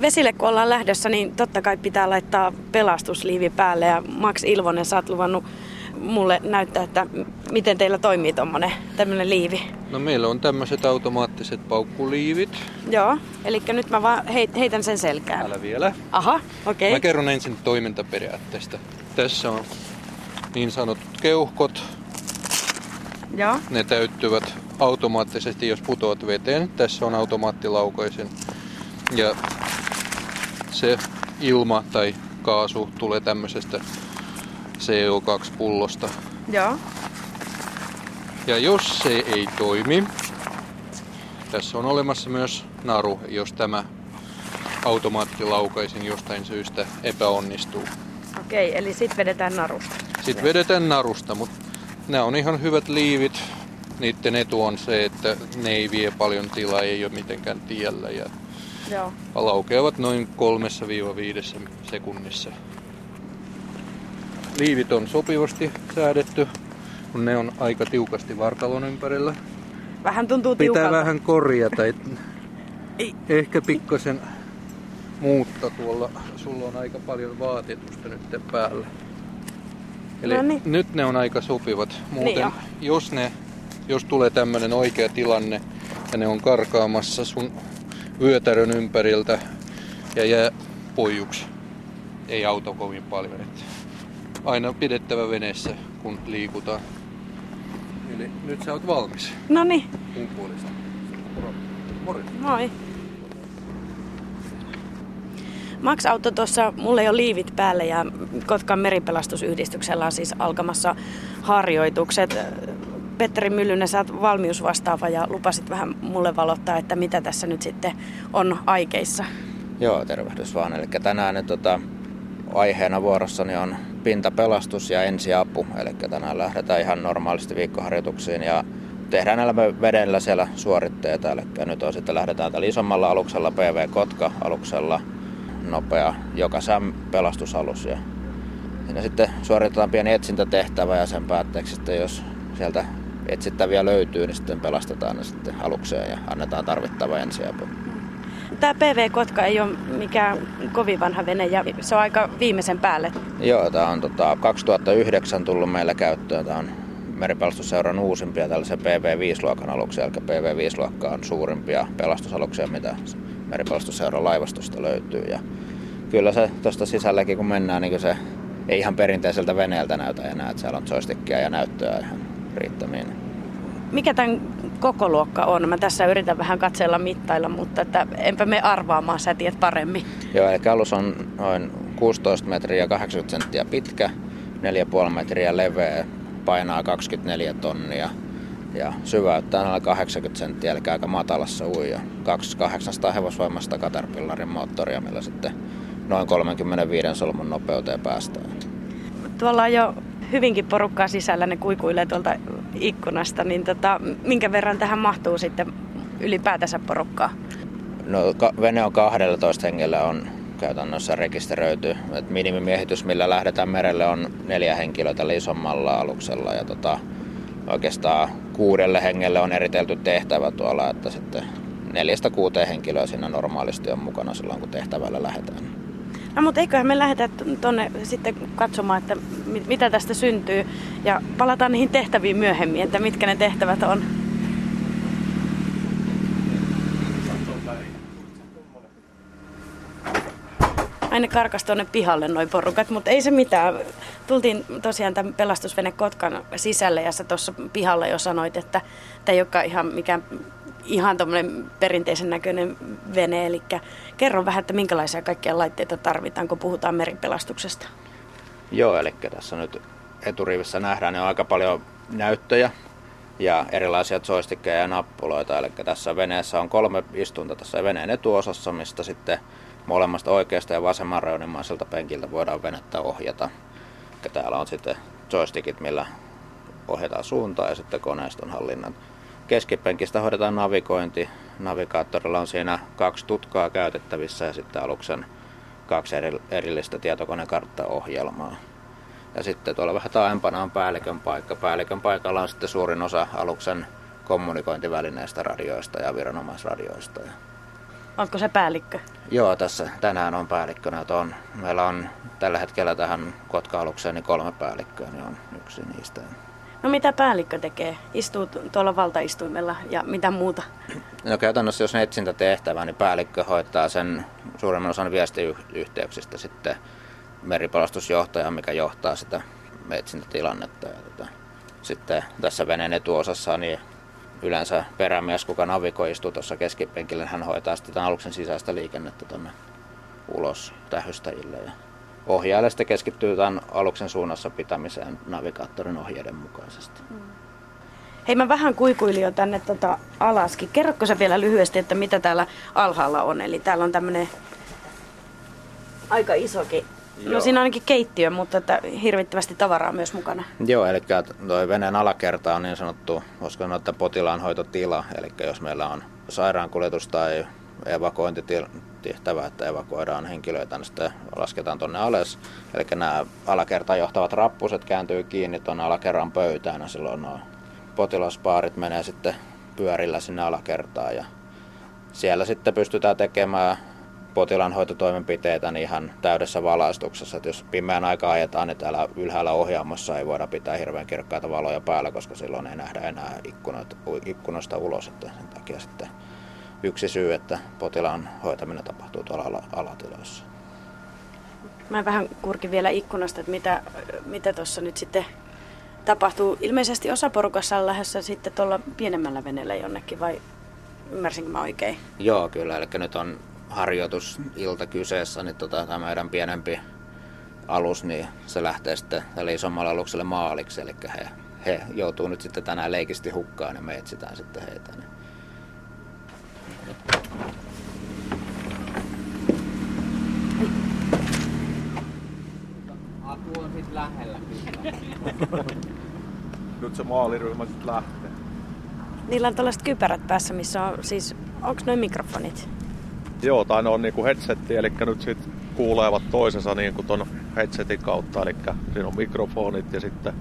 vesille kun ollaan lähdössä, niin totta kai pitää laittaa pelastusliivi päälle. Ja Max Ilvonen, sä oot luvannut mulle näyttää, että miten teillä toimii tuommoinen tämmöinen liivi. No meillä on tämmöiset automaattiset paukkuliivit. Joo, eli nyt mä vaan heitän sen selkään. Älä vielä. Aha, okei. Okay. Mä kerron ensin toimintaperiaatteesta. Tässä on niin sanotut keuhkot. Joo. Ne täyttyvät automaattisesti, jos putoat veteen. Tässä on automaattilaukaisin. Ja se ilma tai kaasu tulee tämmöisestä CO2-pullosta. Joo. Ja jos se ei toimi, tässä on olemassa myös naru, jos tämä automaattilaukaisin jostain syystä epäonnistuu. Okei, eli sitten vedetään narusta. Sitten vedetään narusta, mutta nämä on ihan hyvät liivit. Niiden etu on se, että ne ei vie paljon tilaa, ei ole mitenkään tiellä ja Joo. laukeavat noin 3-5 sekunnissa. Liivit on sopivasti säädetty, kun ne on aika tiukasti vartalon ympärillä. Vähän tuntuu Pitää tiukalta. vähän korjata. Et Ei. ehkä pikkasen muutta tuolla. Sulla on aika paljon vaatetusta nyt päällä. Eli No niin. nyt ne on aika sopivat. Muuten, Niin on. jos, ne, jos tulee tämmöinen oikea tilanne ja ne on karkaamassa sun vyötärön ympäriltä ja jää pojuksi, ei auta kovin paljon. Et aina pidettävä veneessä, kun liikutaan. Eli nyt sä oot valmis. No niin, Mun puolesta. Moro. Moi. Max-auto tuossa, mulla ei ole liivit päällä ja Kotkan meripelastusyhdistyksellä on siis alkamassa harjoitukset. Petteri Myllynen, sä oot valmiusvastaava ja lupasit vähän mulle valottaa, että mitä tässä nyt sitten on aikeissa. Joo, tervehdys vaan. Eli tänään nyt, tota, aiheena vuorossani on pintapelastus ja ensiapu. Eli tänään lähdetään ihan normaalisti viikkoharjoituksiin ja tehdään näillä vedellä siellä suoritteita. Eli nyt on sitten lähdetään tällä isommalla aluksella, PV Kotka aluksella, nopea joka säm pelastusalus. Ja siinä sitten suoritetaan pieni etsintätehtävä ja sen päätteeksi sitten, jos sieltä etsittäviä löytyy, niin sitten pelastetaan ne sitten alukseen ja annetaan tarvittava ensiapu. Tämä PV Kotka ei ole mikään kovin vanha vene ja se on aika viimeisen päälle. Joo, tämä on tota, 2009 tullut meillä käyttöön. Tämä on meripelastusseuran uusimpia tällaisia PV5-luokan aluksia, eli PV5-luokka on suurimpia pelastusaluksia, mitä meripelastusseuran laivastosta löytyy. Ja kyllä se tuosta sisälläkin kun mennään, niin se ei ihan perinteiseltä veneeltä näytä enää, että siellä on joystickia ja näyttöä ihan riittämiin. Mikä tämän koko luokka on? Mä tässä yritän vähän katsella mittailla, mutta että enpä me arvaamaan, sä tiedät paremmin. Joo, eli alus on noin 16 metriä ja 80 senttiä pitkä, 4,5 metriä leveä, painaa 24 tonnia ja syväyttää noin 80 senttiä, eli aika matalassa uija. 2800 hevosvoimasta Caterpillarin moottoria, millä sitten noin 35 solmun nopeuteen päästään. Tuolla on jo hyvinkin porukkaa sisällä, ne kuikuilee tuolta ikkunasta, niin tota, minkä verran tähän mahtuu sitten ylipäätänsä porukkaa? No, vene on 12 hengellä on käytännössä rekisteröity. Et minimimiehitys, millä lähdetään merelle, on neljä henkilöä tällä isommalla aluksella. Ja tota, oikeastaan kuudelle hengelle on eritelty tehtävä tuolla, että sitten neljästä kuuteen henkilöä siinä normaalisti on mukana silloin, kun tehtävällä lähdetään. No mutta eiköhän me lähdetä tuonne sitten katsomaan, että mit- mitä tästä syntyy. Ja palataan niihin tehtäviin myöhemmin, että mitkä ne tehtävät on. Aina karkas tuonne pihalle noin porukat, mutta ei se mitään. Tultiin tosiaan tämän pelastusvene Kotkan sisälle ja sä tuossa pihalla jo sanoit, että tämä ei olekaan ihan mikään ihan tuommoinen perinteisen näköinen vene. Eli kerro vähän, että minkälaisia kaikkia laitteita tarvitaan, kun puhutaan meripelastuksesta. Joo, eli tässä nyt eturivissä nähdään, on aika paljon näyttöjä ja erilaisia joystickeja ja nappuloita. Eli tässä veneessä on kolme istunta tässä veneen etuosassa, mistä sitten molemmasta oikeasta ja vasemman reunimaiselta penkiltä voidaan venettä ohjata. Ja täällä on sitten joystickit, millä ohjataan suuntaan ja sitten koneiston hallinnan. Keskipenkistä hoidetaan navigointi. Navigaattorilla on siinä kaksi tutkaa käytettävissä ja sitten aluksen kaksi eri- erillistä tietokonekarttaohjelmaa. Ja sitten tuolla vähän taaempana on päällikön paikka. Päällikön paikalla on sitten suurin osa aluksen kommunikointivälineistä, radioista ja viranomaisradioista. Onko se päällikkö? Joo, tässä tänään on päällikkönä. On, meillä on tällä hetkellä tähän kotka-alukseen niin kolme päällikköä, niin on yksi niistä. No mitä päällikkö tekee? Istuu tuolla valtaistuimella ja mitä muuta? No käytännössä jos on etsintätehtävä, niin päällikkö hoitaa sen suurimman osan viestiyhteyksistä sitten meripelastusjohtaja, mikä johtaa sitä etsintätilannetta. Ja tota, sitten tässä veneen etuosassa niin yleensä perämies, kuka navigoi, istuu tuossa keskipenkillä, hän hoitaa sitten aluksen sisäistä liikennettä tuonne ulos tähystäjille. Ja ohjaaja sitten keskittyy tämän aluksen suunnassa pitämiseen navigaattorin ohjeiden mukaisesti. Mm. Hei, mä vähän kuikuilin jo tänne tota alaskin. Kerrotko sä vielä lyhyesti, että mitä täällä alhaalla on? Eli täällä on tämmönen aika isokin No Joo. No siinä on ainakin keittiö, mutta että hirvittävästi tavaraa myös mukana. Joo, eli tuo veneen alakerta on niin sanottu, voisiko sanoa, että potilaanhoitotila. Eli jos meillä on sairaankuljetus tai evakuointitehtävä, että evakuoidaan henkilöitä, niin sitten lasketaan tuonne alas. Eli nämä alakertaan johtavat rappuset kääntyy kiinni tuonne alakerran pöytään ja silloin nuo potilaspaarit menee sitten pyörillä sinne alakertaan ja siellä sitten pystytään tekemään potilaanhoitotoimenpiteitä niin ihan täydessä valaistuksessa. Että jos pimeän aikaa ajetaan, niin täällä ylhäällä ohjaamossa ei voida pitää hirveän kirkkaita valoja päällä, koska silloin ei nähdä enää ikkunoita, ikkunoista ulos. Että sen takia sitten yksi syy, että potilaan hoitaminen tapahtuu tuolla alatiloissa. Mä vähän kurkin vielä ikkunasta, että mitä, mitä tuossa nyt sitten tapahtuu. Ilmeisesti osa porukassa on lähdössä sitten tuolla pienemmällä veneellä jonnekin, vai ymmärsinkö mä oikein? Joo, kyllä. Eli nyt on harjoitusilta kyseessä, niin tota, tämä meidän pienempi alus, niin se lähtee sitten tälle isommalle alukselle maaliksi, eli he, he joutuu nyt sitten tänään leikisti hukkaan ja me etsitään sitten heitä. Niin. Aku on sitten lähellä Nyt se maaliryhmä sitten lähtee. Niillä on tällaiset kypärät päässä, missä on siis, onko noin mikrofonit? Joo, tai ne on niinku headsetti, eli nyt sit kuulevat toisensa niinku ton headsetin kautta, eli siinä on mikrofonit ja sitten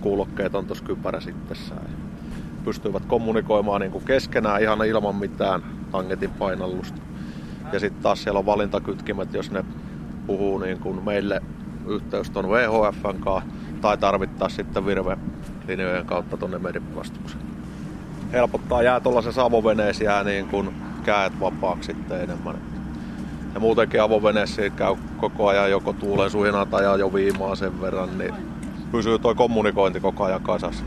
kuulokkeet on tuossa kypärä sitten. Pystyvät kommunikoimaan niinku keskenään ihan ilman mitään tangetin painallusta. Ja sitten taas siellä on valintakytkimet, jos ne puhuu niin kuin meille yhteys tuon VHFn kanssa, tai tarvittaa sitten virve-linjojen kautta tuonne meripelastuksen. Helpottaa jää tuollaisessa avoveneessä jää niin kuin käet vapaaksi sitten enemmän. Ja muutenkin avoveneessä käy koko ajan joko tuulen suhinaa tai jo viimaa sen verran, niin pysyy toi kommunikointi koko ajan kasassa.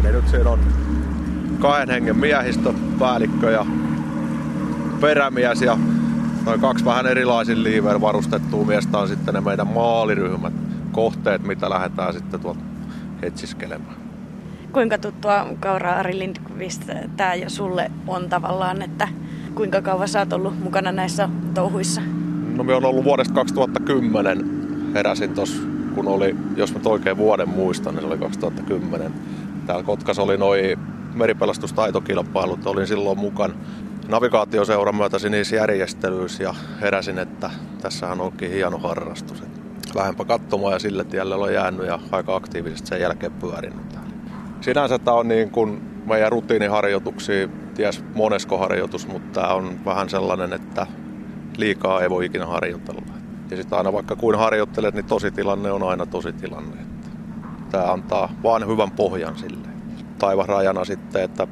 Eli nyt siinä on kahden hengen miehistö, päällikkö ja perämies ja noin kaksi vähän erilaisin liiver varustettua miestä on sitten ne meidän maaliryhmät, kohteet, mitä lähdetään sitten tuolta etsiskelemään kuinka tuttua Kaura Ari Lindqvist tämä jo sulle on tavallaan, että kuinka kauan sä oot ollut mukana näissä touhuissa? No me on ollut vuodesta 2010, heräsin tuossa kun oli, jos mä oikein vuoden muistan, niin se oli 2010. Täällä Kotkassa oli noin meripelastustaitokilpailut, olin silloin mukaan navigaatioseuran myötä niissä järjestelyissä ja heräsin, että tässähän onkin hieno harrastus. Vähempä katsomaan ja sille tielle on jäänyt ja aika aktiivisesti sen jälkeen pyörinyt sinänsä tämä on niin kuin meidän rutiiniharjoituksia, ties monesko harjoitus, mutta tämä on vähän sellainen, että liikaa ei voi ikinä harjoitella. Ja sitten aina vaikka kuin harjoittelet, niin tositilanne on aina tositilanne. Tämä antaa vain hyvän pohjan sille. Taivasrajana sitten, että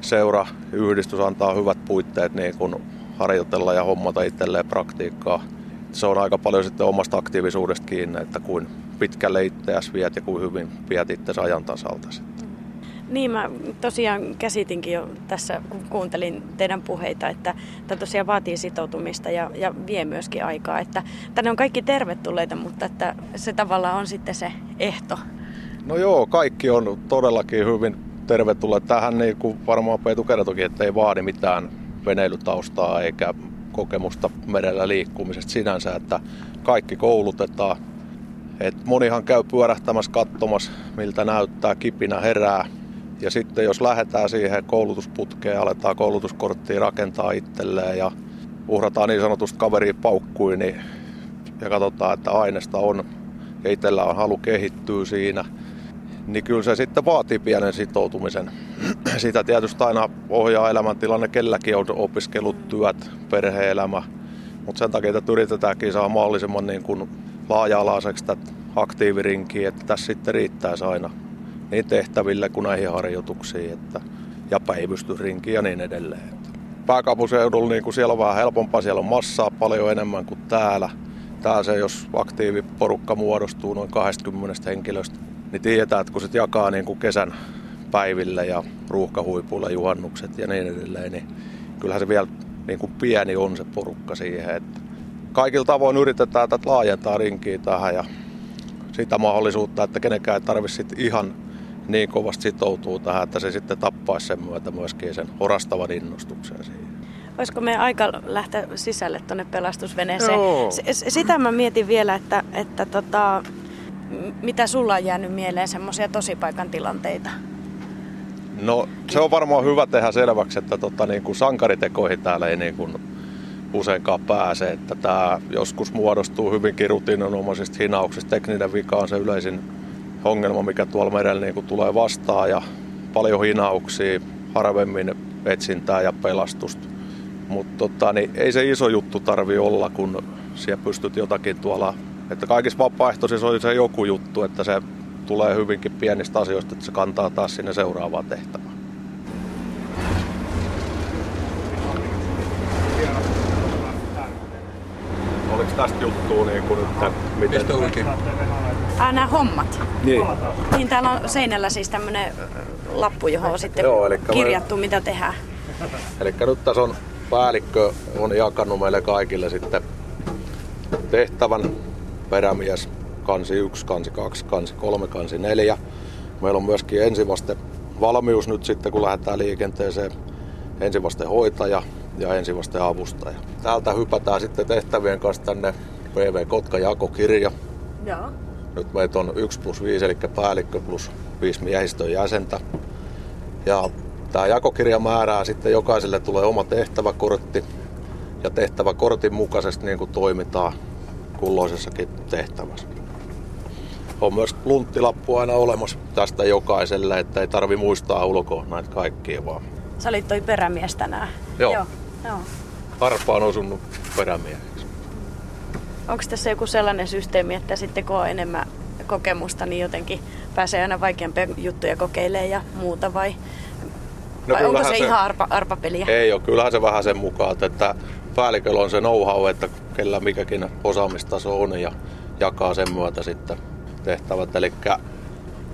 seura yhdistys antaa hyvät puitteet niin kun harjoitella ja hommata itselleen praktiikkaa. Se on aika paljon sitten omasta aktiivisuudesta kiinni, että kuin pitkälle itseäsi viet ja kuin hyvin viet itse ajan tasalta sitten. Niin, mä tosiaan käsitinkin jo tässä, kun kuuntelin teidän puheita, että tämä tosiaan vaatii sitoutumista ja, ja vie myöskin aikaa. Että tänne on kaikki tervetulleita, mutta että se tavallaan on sitten se ehto. No joo, kaikki on todellakin hyvin tervetulleet. Tähän niin kuin varmaan Peetu kertokin, että ei vaadi mitään veneilytaustaa eikä kokemusta merellä liikkumisesta sinänsä, että kaikki koulutetaan. Et monihan käy pyörähtämässä katsomassa, miltä näyttää, kipinä herää, ja sitten jos lähdetään siihen koulutusputkeen, aletaan koulutuskorttia rakentaa itselleen ja uhrataan niin sanotusti kaveri paukkui, niin, ja katsotaan, että aineesta on ja itsellä on halu kehittyä siinä, niin kyllä se sitten vaatii pienen sitoutumisen. Sitä tietysti aina ohjaa elämäntilanne, kelläkin on opiskelut, työt, perheelämä. Mutta sen takia, että yritetäänkin saa mahdollisimman niin kuin laaja-alaiseksi tätä aktiivirinkiä, että tässä sitten riittäisi aina niin tehtäville kuin näihin harjoituksiin että, ja päivystysrinkiin ja niin edelleen. Pääkaupunkiseudulla niin kuin siellä on vähän helpompaa, siellä on massaa paljon enemmän kuin täällä. Täällä se, jos aktiiviporukka muodostuu noin 20 henkilöstä, niin tiedetään, että kun se jakaa niin kuin kesän päiville ja ruuhkahuipuilla juhannukset ja niin edelleen, niin kyllähän se vielä niin kuin pieni on se porukka siihen. Että kaikilla tavoin yritetään tätä laajentaa rinkiä tähän ja sitä mahdollisuutta, että kenenkään ei tarvitse ihan niin kovasti sitoutua tähän, että se sitten tappaisi sen myötä myöskin sen orastavan innostuksen siihen. Olisiko meidän aika lähteä sisälle tuonne pelastusveneeseen? S- sitä mä mietin vielä, että, että tota, mitä sulla on jäänyt mieleen semmoisia tosipaikan tilanteita? No se on varmaan hyvä tehdä selväksi, että tota, niin kuin sankaritekoihin täällä ei niin kuin useinkaan pääse. Että tämä joskus muodostuu hyvinkin rutiininomaisista hinauksista. Tekninen vika on se yleisin ongelma, mikä tuolla merellä niin kuin tulee vastaan ja paljon hinauksia, harvemmin etsintää ja pelastusta. Mutta tota, niin ei se iso juttu tarvi olla, kun siellä pystyt jotakin tuolla, että kaikissa vapaaehtoisissa oli se joku juttu, että se tulee hyvinkin pienistä asioista, että se kantaa taas sinne seuraavaan tehtävään. Oliko tästä juttua niin kuin nyt, miten... Mistä olikin? Nämä hommat. Niin. Niin täällä on seinällä siis tämmöinen lappu, johon on sitten Joo, elikkä me- kirjattu, mitä tehdään. Eli nyt tässä on päällikkö on jakanut meille kaikille sitten tehtävän perämies kansi 1, kansi 2, kansi 3, kansi 4. Meillä on myöskin ensivaste valmius nyt sitten, kun lähdetään liikenteeseen. Ensivaste hoitaja ja ensivaste avustaja. Täältä hypätään sitten tehtävien kanssa tänne PV Kotka jakokirja. Joo. Nyt meitä on 1 plus 5, eli päällikkö plus 5 miehistön jäsentä. Ja tämä jakokirja määrää sitten jokaiselle tulee oma tehtäväkortti. Ja tehtäväkortin mukaisesti niin kuin toimitaan kulloisessakin tehtävässä. On myös lunttilappu aina olemassa tästä jokaiselle, että ei tarvi muistaa ulkoa näitä kaikkia vaan. Sä olit toi perämies tänään. Joo. Joo. Joo. Harppa on osunut perämieheksi. Onko tässä joku sellainen systeemi, että sitten kun on enemmän kokemusta, niin jotenkin pääsee aina vaikeampia juttuja kokeilemaan ja muuta vai, No vai onko se, kyllähän ihan arpa, arpapeliä? Ei ole, kyllähän se vähän sen mukaan, että päälliköllä on se know-how, että kellä mikäkin osaamistaso on ja jakaa sen myötä sitten tehtävät. Eli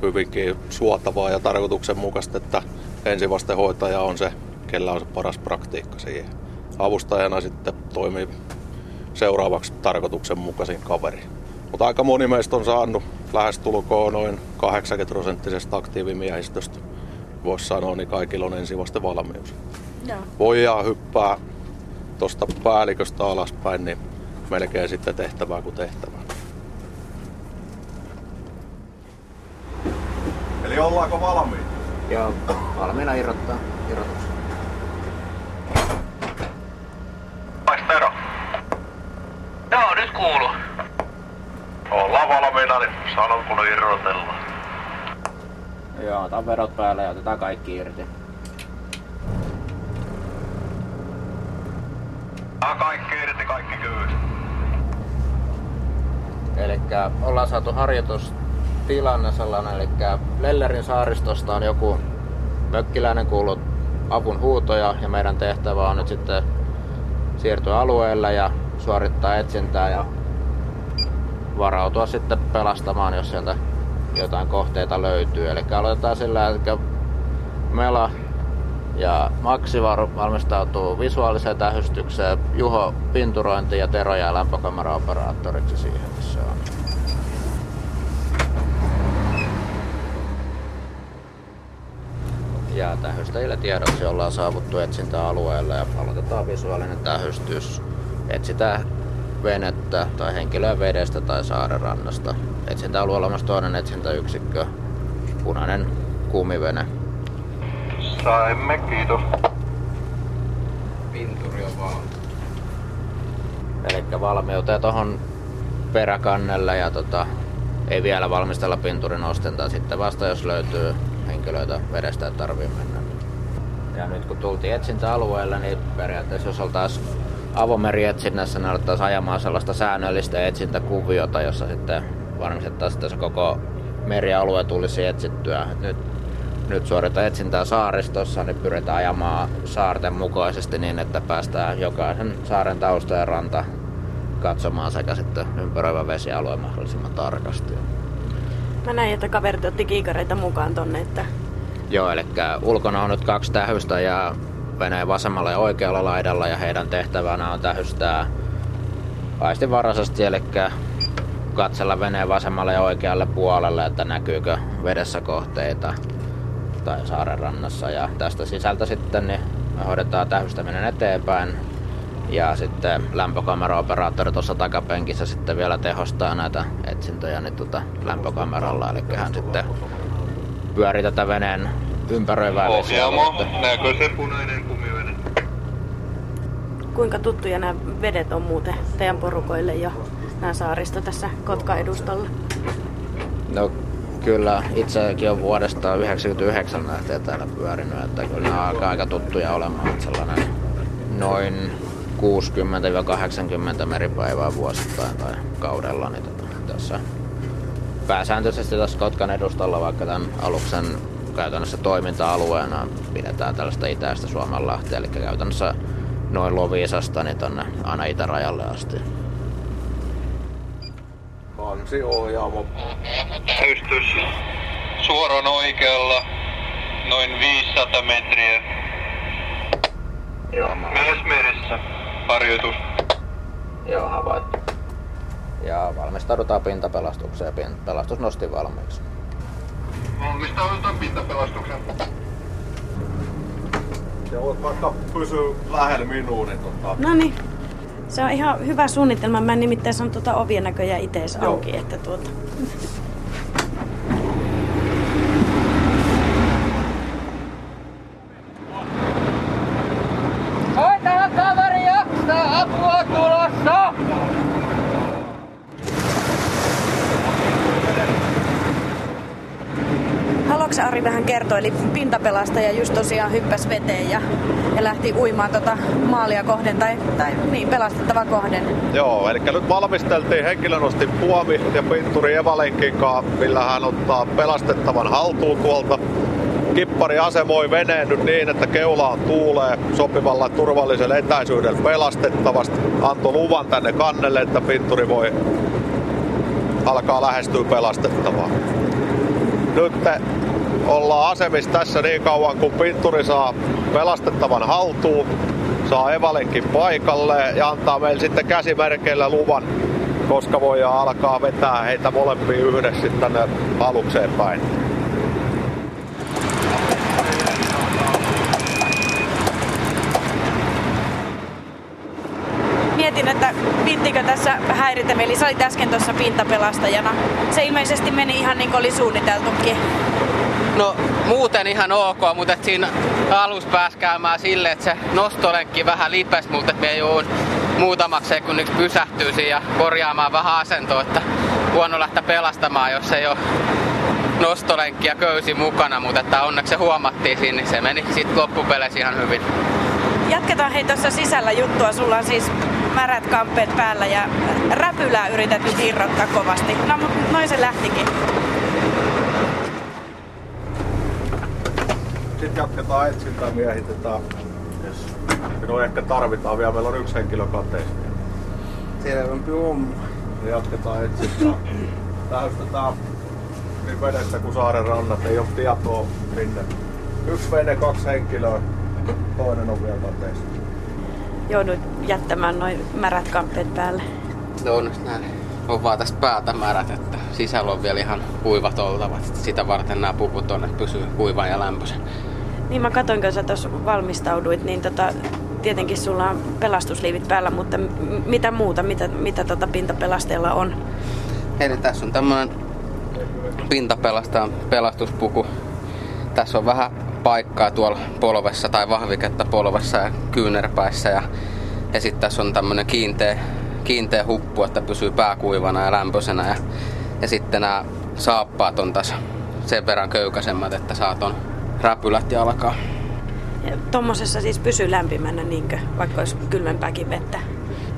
hyvinkin suotavaa ja tarkoituksenmukaista, että ensivastehoitaja on se, kellä on se paras praktiikka siihen. Avustajana sitten toimii seuraavaksi tarkoituksenmukaisin kaveri. Mutta aika moni meistä on saanut lähestulkoon noin 80 prosenttisesta aktiivimiehistöstä. Voisi sanoa, niin kaikilla on ensivaste valmius Joo. voidaan hyppää tuosta päälliköstä alaspäin, niin melkein sitten tehtävää kuin tehtävää. Eli ollaanko valmiita? Joo, valmiina irrottaa. Irrotus. Tero. Joo, nyt kuuluu. Ollaan valmiina, niin sanon kun irrotellaan. Joo, otan verot päälle ja otetaan kaikki irti. Kaikki irti, kaikki kyyti. Eli ollaan saatu harjoitustilanne sellainen, eli Lellerin saaristosta on joku mökkiläinen kuullut avun huutoja ja meidän tehtävä on nyt sitten siirtyä alueelle ja suorittaa etsintää ja varautua sitten pelastamaan, jos sieltä jotain kohteita löytyy. Eli aloitetaan sillä, että Mela ja var- valmistautuu visuaaliseen tähystykseen, Juho pinturointi ja Tero jää lämpökameraoperaattoriksi siihen, missä on. Ja tähystäjille tiedoksi ollaan saavuttu etsintäalueelle ja aloitetaan visuaalinen tähystys. Etsitään venettä tai henkilöä vedestä tai saaren rannasta. Etsintäalueella on myös toinen etsintäyksikkö, punainen kumivene. Saimme, kiitos. Pinturi on valmiina. Eli valmiuteen tuohon peräkannelle ja tota, ei vielä valmistella pinturin ostentaa. Sitten vasta jos löytyy henkilöitä vedestä, että tarvii mennä. Ja nyt kun tultiin etsintäalueelle, niin periaatteessa jos oltaisiin avomeri-etsinnässä, niin alettaisiin ajamaan sellaista säännöllistä etsintäkuviota, jossa sitten varmistettaisiin, että se koko merialue tulisi etsittyä. Nyt, nyt suoritetaan etsintää saaristossa, niin pyritään ajamaan saarten mukaisesti niin, että päästään jokaisen saaren tausta ja ranta katsomaan sekä sitten ympäröivä vesialue mahdollisimman tarkasti. Mä näin, että kaverit otti kiikareita mukaan tonne, että... Joo, eli ulkona on nyt kaksi tähystä ja veneen vasemmalla ja oikealla laidalla ja heidän tehtävänä on tähystää aistivaraisesti, eli katsella veneen vasemmalle ja oikealle puolelle, että näkyykö vedessä kohteita tai saaren rannassa. Ja tästä sisältä sitten niin me hoidetaan tähystäminen eteenpäin ja sitten lämpökameraoperaattori tuossa takapenkissä sitten vielä tehostaa näitä etsintöjä niin tuota lämpökameralla. Eli hän sitten pyörii tätä veneen ympäröivää Ohjaamo, näkö se punainen kumivene? Kuinka tuttuja nämä vedet on muuten teidän porukoille jo nämä saaristo tässä Kotka-edustalla? No kyllä itsekin on vuodesta 1999 lähtien täällä pyörinyt, että kyllä nämä on aika, aika tuttuja olemaan. Että sellainen noin 60-80 meripäivää vuosittain tai kaudella, niin tota, tässä pääsääntöisesti tässä Kotkan edustalla, vaikka tämän aluksen käytännössä toiminta-alueena pidetään tällaista itäistä Suomenlahtia, eli käytännössä noin Loviisasta niin tonne aina itärajalle asti. Kansi ohjaamo. Täystys suoran oikealla noin 500 metriä. Joo, Myös meressä. Harjoitus. Joo, havaittu. Ja valmistaudutaan pintapelastukseen ja pelastus nosti valmiiksi. Valmistaudutaan pintapelastuksen. Ja voit vaikka pysyä lähellä minua, niin tota... No niin. Se on ihan hyvä suunnitelma. Mä en nimittäin saanut tuota ovien näköjä itse auki, että tuota... Oi, täällä kaveri jaksaa! Apua tulossa! Haluatko sä, Ari vähän kertoa? Eli pintapelastaja just tosiaan hyppäsi veteen ja, ja lähti uimaan tota maalia kohden tai, tai niin, pelastettava kohden. Joo, eli nyt valmisteltiin henkilönosti puomi ja pinturi Evalenkin kanssa, millä hän ottaa pelastettavan haltuun tuolta. Kippari asemoi veneen nyt niin, että keulaan tuulee sopivalla turvallisella etäisyydellä pelastettavasti. Antoi luvan tänne kannelle, että pinturi voi alkaa lähestyä pelastettavaa. Nyt ollaan asemissa tässä niin kauan, kun pinturi saa pelastettavan haltuun, saa Evalenkin paikalle ja antaa meille sitten käsimerkeillä luvan, koska voidaan alkaa vetää heitä molempia yhdessä tänne alukseen päin. Mietin, että viittikö tässä häiritä, eli sä olit äsken tuossa pintapelastajana. Se ilmeisesti meni ihan niin kuin oli suunniteltukin. No muuten ihan ok, mutta et siinä alus pääsi käymään silleen, että se nostolenkki vähän lipes, mutta me joudun muutamaksi sekunniksi pysähtyä siinä ja korjaamaan vähän asentoa, että huono lähteä pelastamaan, jos ei ole nostolenkki ja köysi mukana, mutta että onneksi se huomattiin siinä, niin se meni sitten loppupeleissä ihan hyvin. Jatketaan hei tuossa sisällä juttua. Sulla on siis märät kamppeet päällä ja räpylää yrität nyt irrottaa kovasti. No mut noin se lähtikin. Sitten jatketaan etsintää, miehitetään. Yes. No ehkä tarvitaan vielä, meillä on yksi henkilö kateissa. Selvämpi homma. Ja jatketaan etsintää. Täystetään niin vedestä kuin saaren rannat, ei ole tietoa minne. Yksi vene, kaksi henkilöä, toinen on vielä kateissa. Joudut jättämään noin märät kamppeet päälle. No onneksi näin. On vaan tästä päätä märät, että sisällä on vielä ihan kuivat oltavat. Sitä varten nämä puput on, että pysyy kuivan ja lämpöisen. Niin mä katoin, kun sä tuossa valmistauduit, niin tota, tietenkin sulla on pelastusliivit päällä, mutta m- mitä muuta, mitä, mitä tota pintapelasteella on? Eli tässä on tämmönen pintapelastajan pelastuspuku. Tässä on vähän paikkaa tuolla polvessa tai vahviketta polvessa ja kyynärpäissä. Ja, ja sitten tässä on tämmönen kiinteä, kiinteä huppu, että pysyy pää kuivana ja lämpöisenä. Ja Ja sitten nämä saappaat on taas sen verran köykäisemmät, että saa ton räpylät jalkaa. Ja tommosessa siis pysyy lämpimänä, niinkö, vaikka olisi kylmempääkin vettä.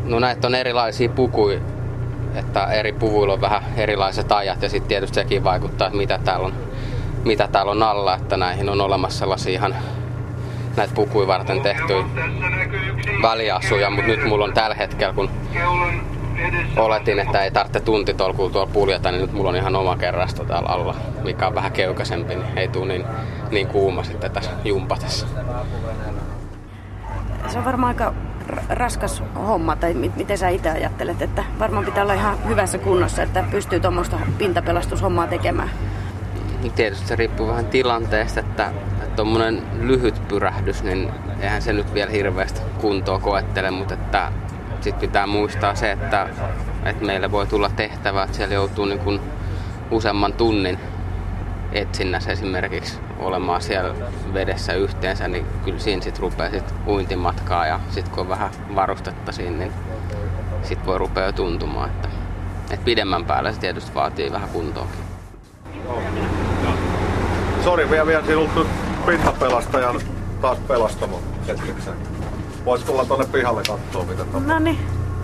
No näitä on erilaisia pukuja, että eri puvuilla on vähän erilaiset ajat ja sitten tietysti sekin vaikuttaa, että mitä täällä on, mitä täällä on alla, että näihin on olemassa sellaisia ihan näitä pukuja varten tehtyjä väliasuja, mutta nyt mulla on tällä hetkellä, kun oletin, että ei tarvitse tuntitolkulla tuolla puljata, niin nyt mulla on ihan oma kerrasto täällä alla, mikä on vähän keukäisempi, niin ei tule niin, niin kuuma sitten tässä jumpatessa. Se on varmaan aika raskas homma, tai miten sä itse ajattelet, että varmaan pitää olla ihan hyvässä kunnossa, että pystyy tuommoista pintapelastushommaa tekemään. Niin tietysti se riippuu vähän tilanteesta, että tuommoinen lyhyt pyrähdys, niin eihän se nyt vielä hirveästi kuntoa koettele, mutta että sitten pitää muistaa se, että, että meille voi tulla tehtävä, että siellä joutuu niin kuin useamman tunnin etsinnässä esimerkiksi olemaan siellä vedessä yhteensä, niin kyllä siinä sitten rupeaa sit uintimatkaa ja sitten kun on vähän varustetta siinä, niin sitten voi rupea tuntumaan, että, että pidemmän päällä se tietysti vaatii vähän kuntoakin. Sori, vielä vielä sinulta pintapelastajan taas pelastamo hetkeksi. Vois tulla tonne pihalle kattoo mitä tapahtuu. No niin.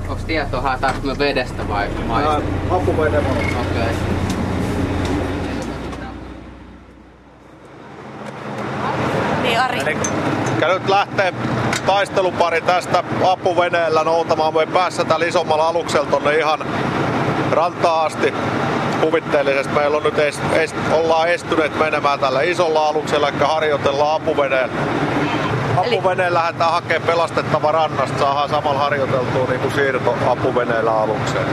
Onko tietoa, haetaanko me vedestä vai Tää maista? apuveden Okei. Okay. Niin Ari, Eli nyt lähtee taistelupari tästä apuveneellä noutamaan. Me päässä tällä isommalla aluksella tonne ihan rantaan asti kuvitteellisesti. Meillä on nyt est, est, ollaan estyneet menemään tällä isolla aluksella, eli harjoitellaan apuveneellä. Apuveneen lähdetään hakemaan pelastettava rannasta, saadaan samalla harjoiteltua niin kuin siirto apuveneellä alukseen.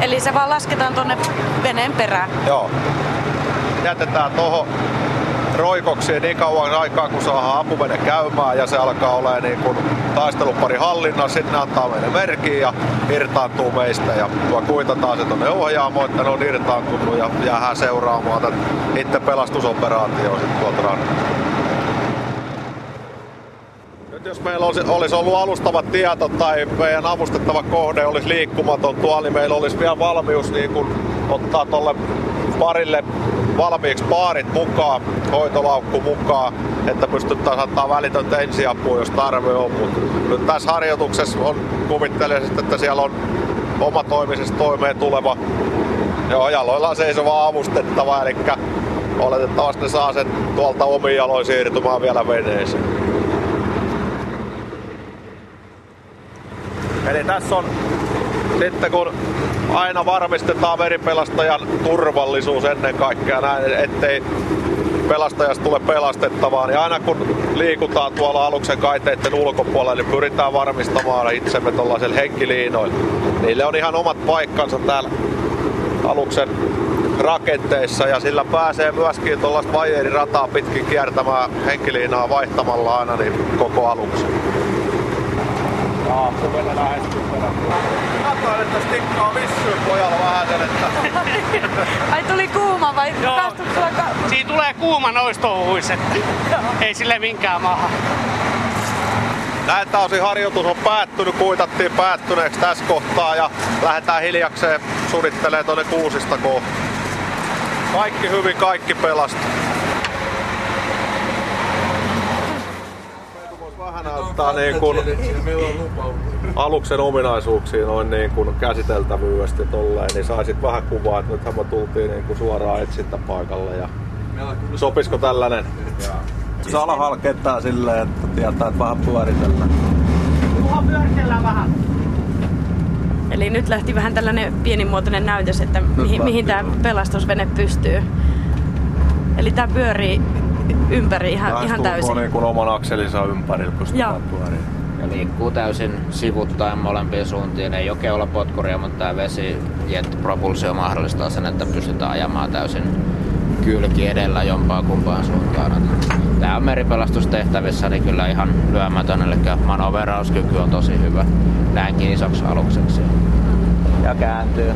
eli se vaan lasketaan tonne veneen perään. Joo. Jätetään tuohon roikoksi niin kauan aikaa, kun saadaan apuvene käymään ja se alkaa olemaan niin kuin taistelupari hallinnassa. Sitten antaa meille merkiä ja irtaantuu meistä ja tuo kuitataan se tuonne ohjaamoon, että ne on irtaantunut ja jäähän seuraamaan itse pelastusoperaatioa sitten tuolta rannalta. Nyt jos meillä olisi, olisi ollut alustavat tieto tai meidän avustettava kohde olisi liikkumaton tuolla, niin meillä olisi vielä valmius niin kuin ottaa tuolle parille valmiiksi paarit mukaan, hoitolaukku mukaan, että pystyttäisiin antaa välitöntä ensiapua, jos tarve on. Mutta nyt tässä harjoituksessa on kuvittelisin, että siellä on omatoimisesti toimeen tuleva joo, jaloillaan seisova avustettava, eli oletettavasti ne saa sen tuolta omiin jaloin siirtymään vielä veneeseen. Eli tässä on sitten kun aina varmistetaan meripelastajan turvallisuus ennen kaikkea näin, ettei pelastajasta tule pelastettavaa, niin aina kun liikutaan tuolla aluksen kaiteiden ulkopuolella, niin pyritään varmistamaan itsemme tuollaisella henkiliinoilla. Niille on ihan omat paikkansa täällä aluksen rakenteissa ja sillä pääsee myöskin tuollaista vajerirataa pitkin kiertämään henkiliinaa vaihtamalla aina niin koko aluksen. Aapuvene lähestyy Katsoin, että stikkaa vissyyn pojalla vähän sen, että Ai tuli kuuma vai Joo. päästkö sulla ka- Siinä tulee kuuma että ei sille minkään maahan. näiltä osin harjoitus on päättynyt, kuitattiin päättyneeksi tässä kohtaa ja lähdetään hiljakseen suunnittelemaan tuonne kuusista kohti. Kaikki hyvin, kaikki pelastuu. Näyttää niin kuin aluksen ominaisuuksia noin niin kuin käsiteltävyydestä tolleen, niin saisit vähän kuvaa, että nythän me tultiin niin kuin suoraan etsintäpaikalle ja sopisiko tällainen? Salahalla ketään silleen, että tietää, että vähän pyöritellään. Tuohon pyöritellään vähän. Eli nyt lähti vähän tällainen pienimuotoinen näytös, että mihin, mihin tämä pelastusvene pystyy. Eli tämä pyörii ympäri ihan, ihan täysin. niin kuin oman akselinsa ympärillä, kun sitä pyörii. Ja liikkuu täysin sivuttaen molempiin suuntiin. Ei ole keulapotkuria, mutta tämä vesijättipropulsio mahdollistaa sen, että pystytään ajamaan täysin kylki edellä jompaa kumpaan suuntaan. Tämä on meripelastustehtävissä niin kyllä ihan lyömätön, eli manoverauskyky on tosi hyvä näinkin isoksi alukseksi. Ja kääntyy.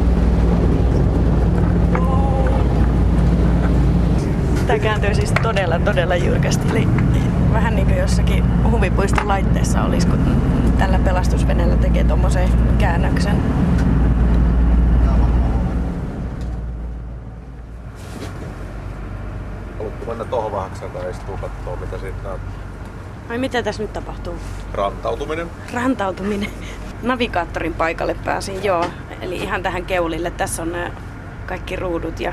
sitä kääntyy siis todella, todella jyrkästi. Eli vähän niin kuin jossakin huvipuiston laitteessa olisi, kun tällä pelastusveneellä tekee tuommoisen käännöksen. Haluatko mennä tuohon vähän tai istuu katsoa, mitä siitä näyttää? Ai mitä tässä nyt tapahtuu? Rantautuminen. Rantautuminen. Navigaattorin paikalle pääsin, joo. Eli ihan tähän keulille. Tässä on nämä kaikki ruudut ja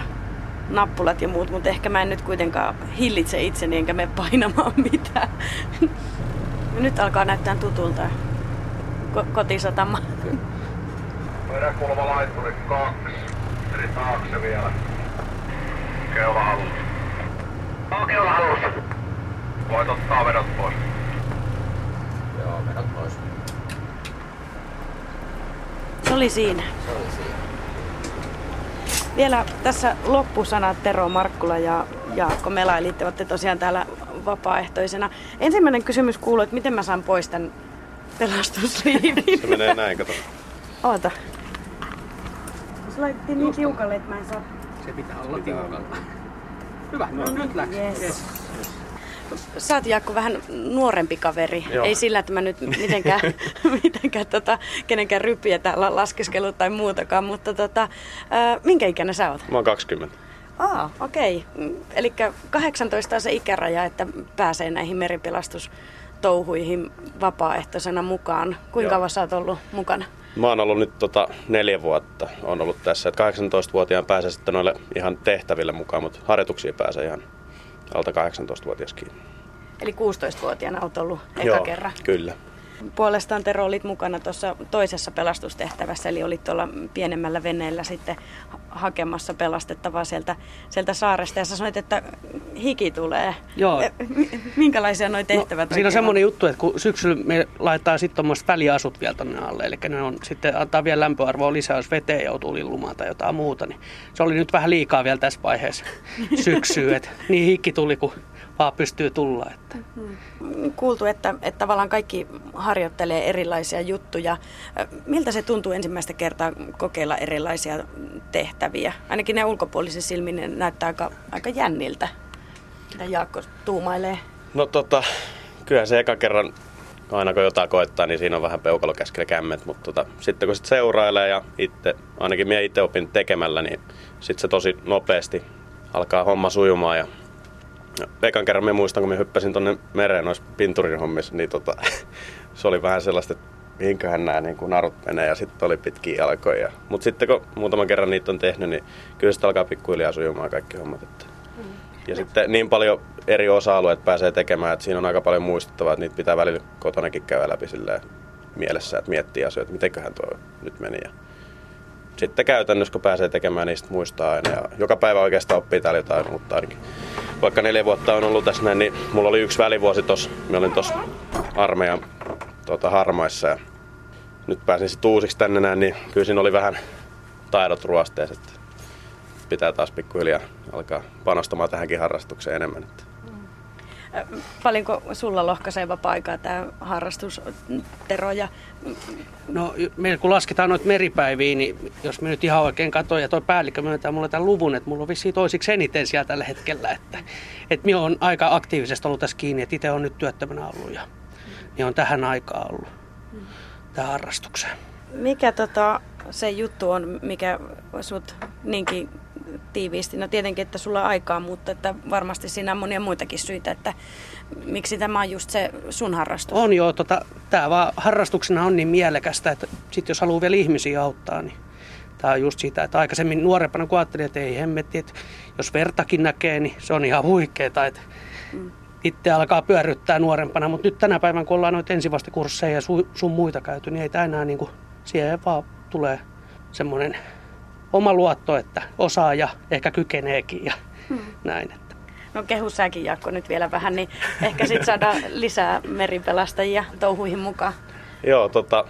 nappulat ja muut, mutta ehkä mä en nyt kuitenkaan hillitse itseni enkä me painamaan mitään. Nyt alkaa näyttää tutulta Ko- kotisatama. Peräkulma laitturi kaksi. Eli taakse vielä. Keula halus. On keula halus. Voit ottaa vedot pois. Joo, vedot pois. Se oli siinä. Se oli siinä. Vielä tässä loppusanat Tero Markkula ja Jaakko Mela, eli te olette tosiaan täällä vapaaehtoisena. Ensimmäinen kysymys kuuluu, että miten mä saan pois tämän pelastusliivin? Se menee näin, kato. Oota. Se laitettiin niin tiukalle, että mä en saa... Se pitää olla tiukalla. Hyvä, no, nyt läks. Yes. yes. Sä oot Jaakko vähän nuorempi kaveri. Joo. Ei sillä, että mä nyt mitenkään, mitenkään tota, kenenkään ryppiä täällä on laskeskellut tai muutakaan, mutta tota, ää, minkä ikäinen sä oot? Mä oon 20. Aa, okei. Okay. Eli 18 on se ikäraja, että pääsee näihin meripelastustouhuihin vapaaehtoisena mukaan. Kuinka Joo. kauan sä oot ollut mukana? Mä oon ollut nyt tota neljä vuotta on ollut tässä. Et 18-vuotiaan pääsee sitten noille ihan tehtäville mukaan, mutta harjoituksiin pääsee ihan alta 18-vuotiaskin. Eli 16-vuotiaana oot ollut eka Joo, kerran. kyllä. Puolestaan Tero olit mukana tuossa toisessa pelastustehtävässä, eli olit tuolla pienemmällä veneellä sitten ha- hakemassa pelastettavaa sieltä, sieltä saaresta. Ja sä sanoit, että hiki tulee. Joo. Eh, mi- Minkälaisia nuo tehtävät No, siinä on semmoinen juttu, että kun syksyllä me laittaa sitten tuommoiset väliasut vielä tonne alle, eli ne on sitten antaa vielä lämpöarvoa lisää, jos veteen joutuu lillumaan tai jotain muuta, niin se oli nyt vähän liikaa vielä tässä vaiheessa syksyä, että niin hikki tuli, kun vaan pystyy tulla. Että. kuultu, että, että tavallaan kaikki harjoittelee erilaisia juttuja. Miltä se tuntuu ensimmäistä kertaa kokeilla erilaisia tehtäviä? Ainakin ne ulkopuolisen silmin näyttää aika, aika jänniltä. Mitä Jaakko tuumailee? No tota, kyllä se eka kerran, aina kun jotain koettaa, niin siinä on vähän peukalo keskellä kämmet, mutta tota, sitten kun sit seurailee ja itse, ainakin minä itse opin tekemällä, niin sitten se tosi nopeasti alkaa homma sujumaan ja ekan kerran me muistan, kun me hyppäsin tonne mereen noissa pinturin hommissa, niin tota, se oli vähän sellaista, että mihinköhän nämä niin kuin narut menee ja sitten oli pitkiä jalkoja. Mutta sitten kun muutaman kerran niitä on tehnyt, niin kyllä sitten alkaa pikkuhiljaa sujumaan kaikki hommat. Että. Ja sitten niin paljon eri osa-alueet pääsee tekemään, että siinä on aika paljon muistettavaa, että niitä pitää välillä kotonakin käydä läpi silleen mielessä, että miettii asioita, mitenköhän tuo nyt meni. Ja sitten käytännössä, kun pääsee tekemään, sit muistaa aina. Ja joka päivä oikeastaan oppii täällä jotain uutta ainakin. Vaikka neljä vuotta on ollut tässä näin, niin mulla oli yksi välivuosi tossa. Mä olin tossa armeijan tota, harmaissa ja nyt pääsin sitten uusiksi tänne näin, niin kyllä siinä oli vähän taidot ruosteessa, että pitää taas pikkuhiljaa alkaa panostamaan tähänkin harrastukseen enemmän. Että. Paljonko sulla lohkaisee vapaa-aikaa tämä harrastus, Tero? Ja No me kun lasketaan noita meripäiviä, niin jos me nyt ihan oikein katsoin ja toi päällikkö myöntää mulle tämän luvun, että mulla on vissiin toisiksi eniten siellä tällä hetkellä, että, että minä olen aika aktiivisesti ollut tässä kiinni, että itse on nyt työttömänä ollut ja minä on tähän aikaan ollut tähän harrastukseen. mikä tota, se juttu on, mikä sut niinkin tiiviisti? No tietenkin, että sulla on aikaa, mutta että varmasti siinä on monia muitakin syitä, että miksi tämä on just se sun harrastus. On joo, tota, tämä vaan harrastuksena on niin mielekästä, että sit jos haluaa vielä ihmisiä auttaa, niin tämä on just sitä, että aikaisemmin nuorempana kun ajattelin, että ei hemmetti, että jos vertakin näkee, niin se on ihan huikeeta, että itse alkaa pyörryttää nuorempana, mutta nyt tänä päivänä, kun ollaan noita ensivastekursseja ja su, sun muita käyty, niin ei tämä enää niin kuin, siihen vaan tulee semmoinen oma luotto, että osaa ja ehkä kykeneekin ja näin. Että. No kehu säkin Jaakko nyt vielä vähän, niin ehkä sitten saadaan lisää meripelastajia touhuihin mukaan. Joo, tota,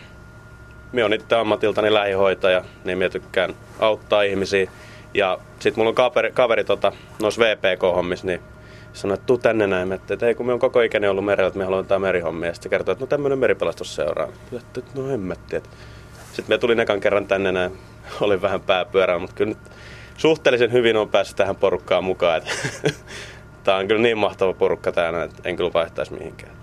minä olen itse ammatiltani lähihoitaja, niin minä tykkään auttaa ihmisiä. Ja sitten mulla on kaveri, kaveri tota, noissa VPK-hommissa, niin sanoi, että tuu tänne näin. Mä, että ei kun me on koko ikäni ollut merellä, että me haluamme jotain merihommia. Ja sitten kertoi, että no tämmöinen meripelastusseuraa. Että no hemmetti. Että. Sitten me tulin ekan kerran tänne näin. Olin vähän pääpyörää, mutta kyllä nyt suhteellisen hyvin on päässyt tähän porukkaan mukaan. Tämä on kyllä niin mahtava porukka täällä, että en kyllä vaihtaisi mihinkään.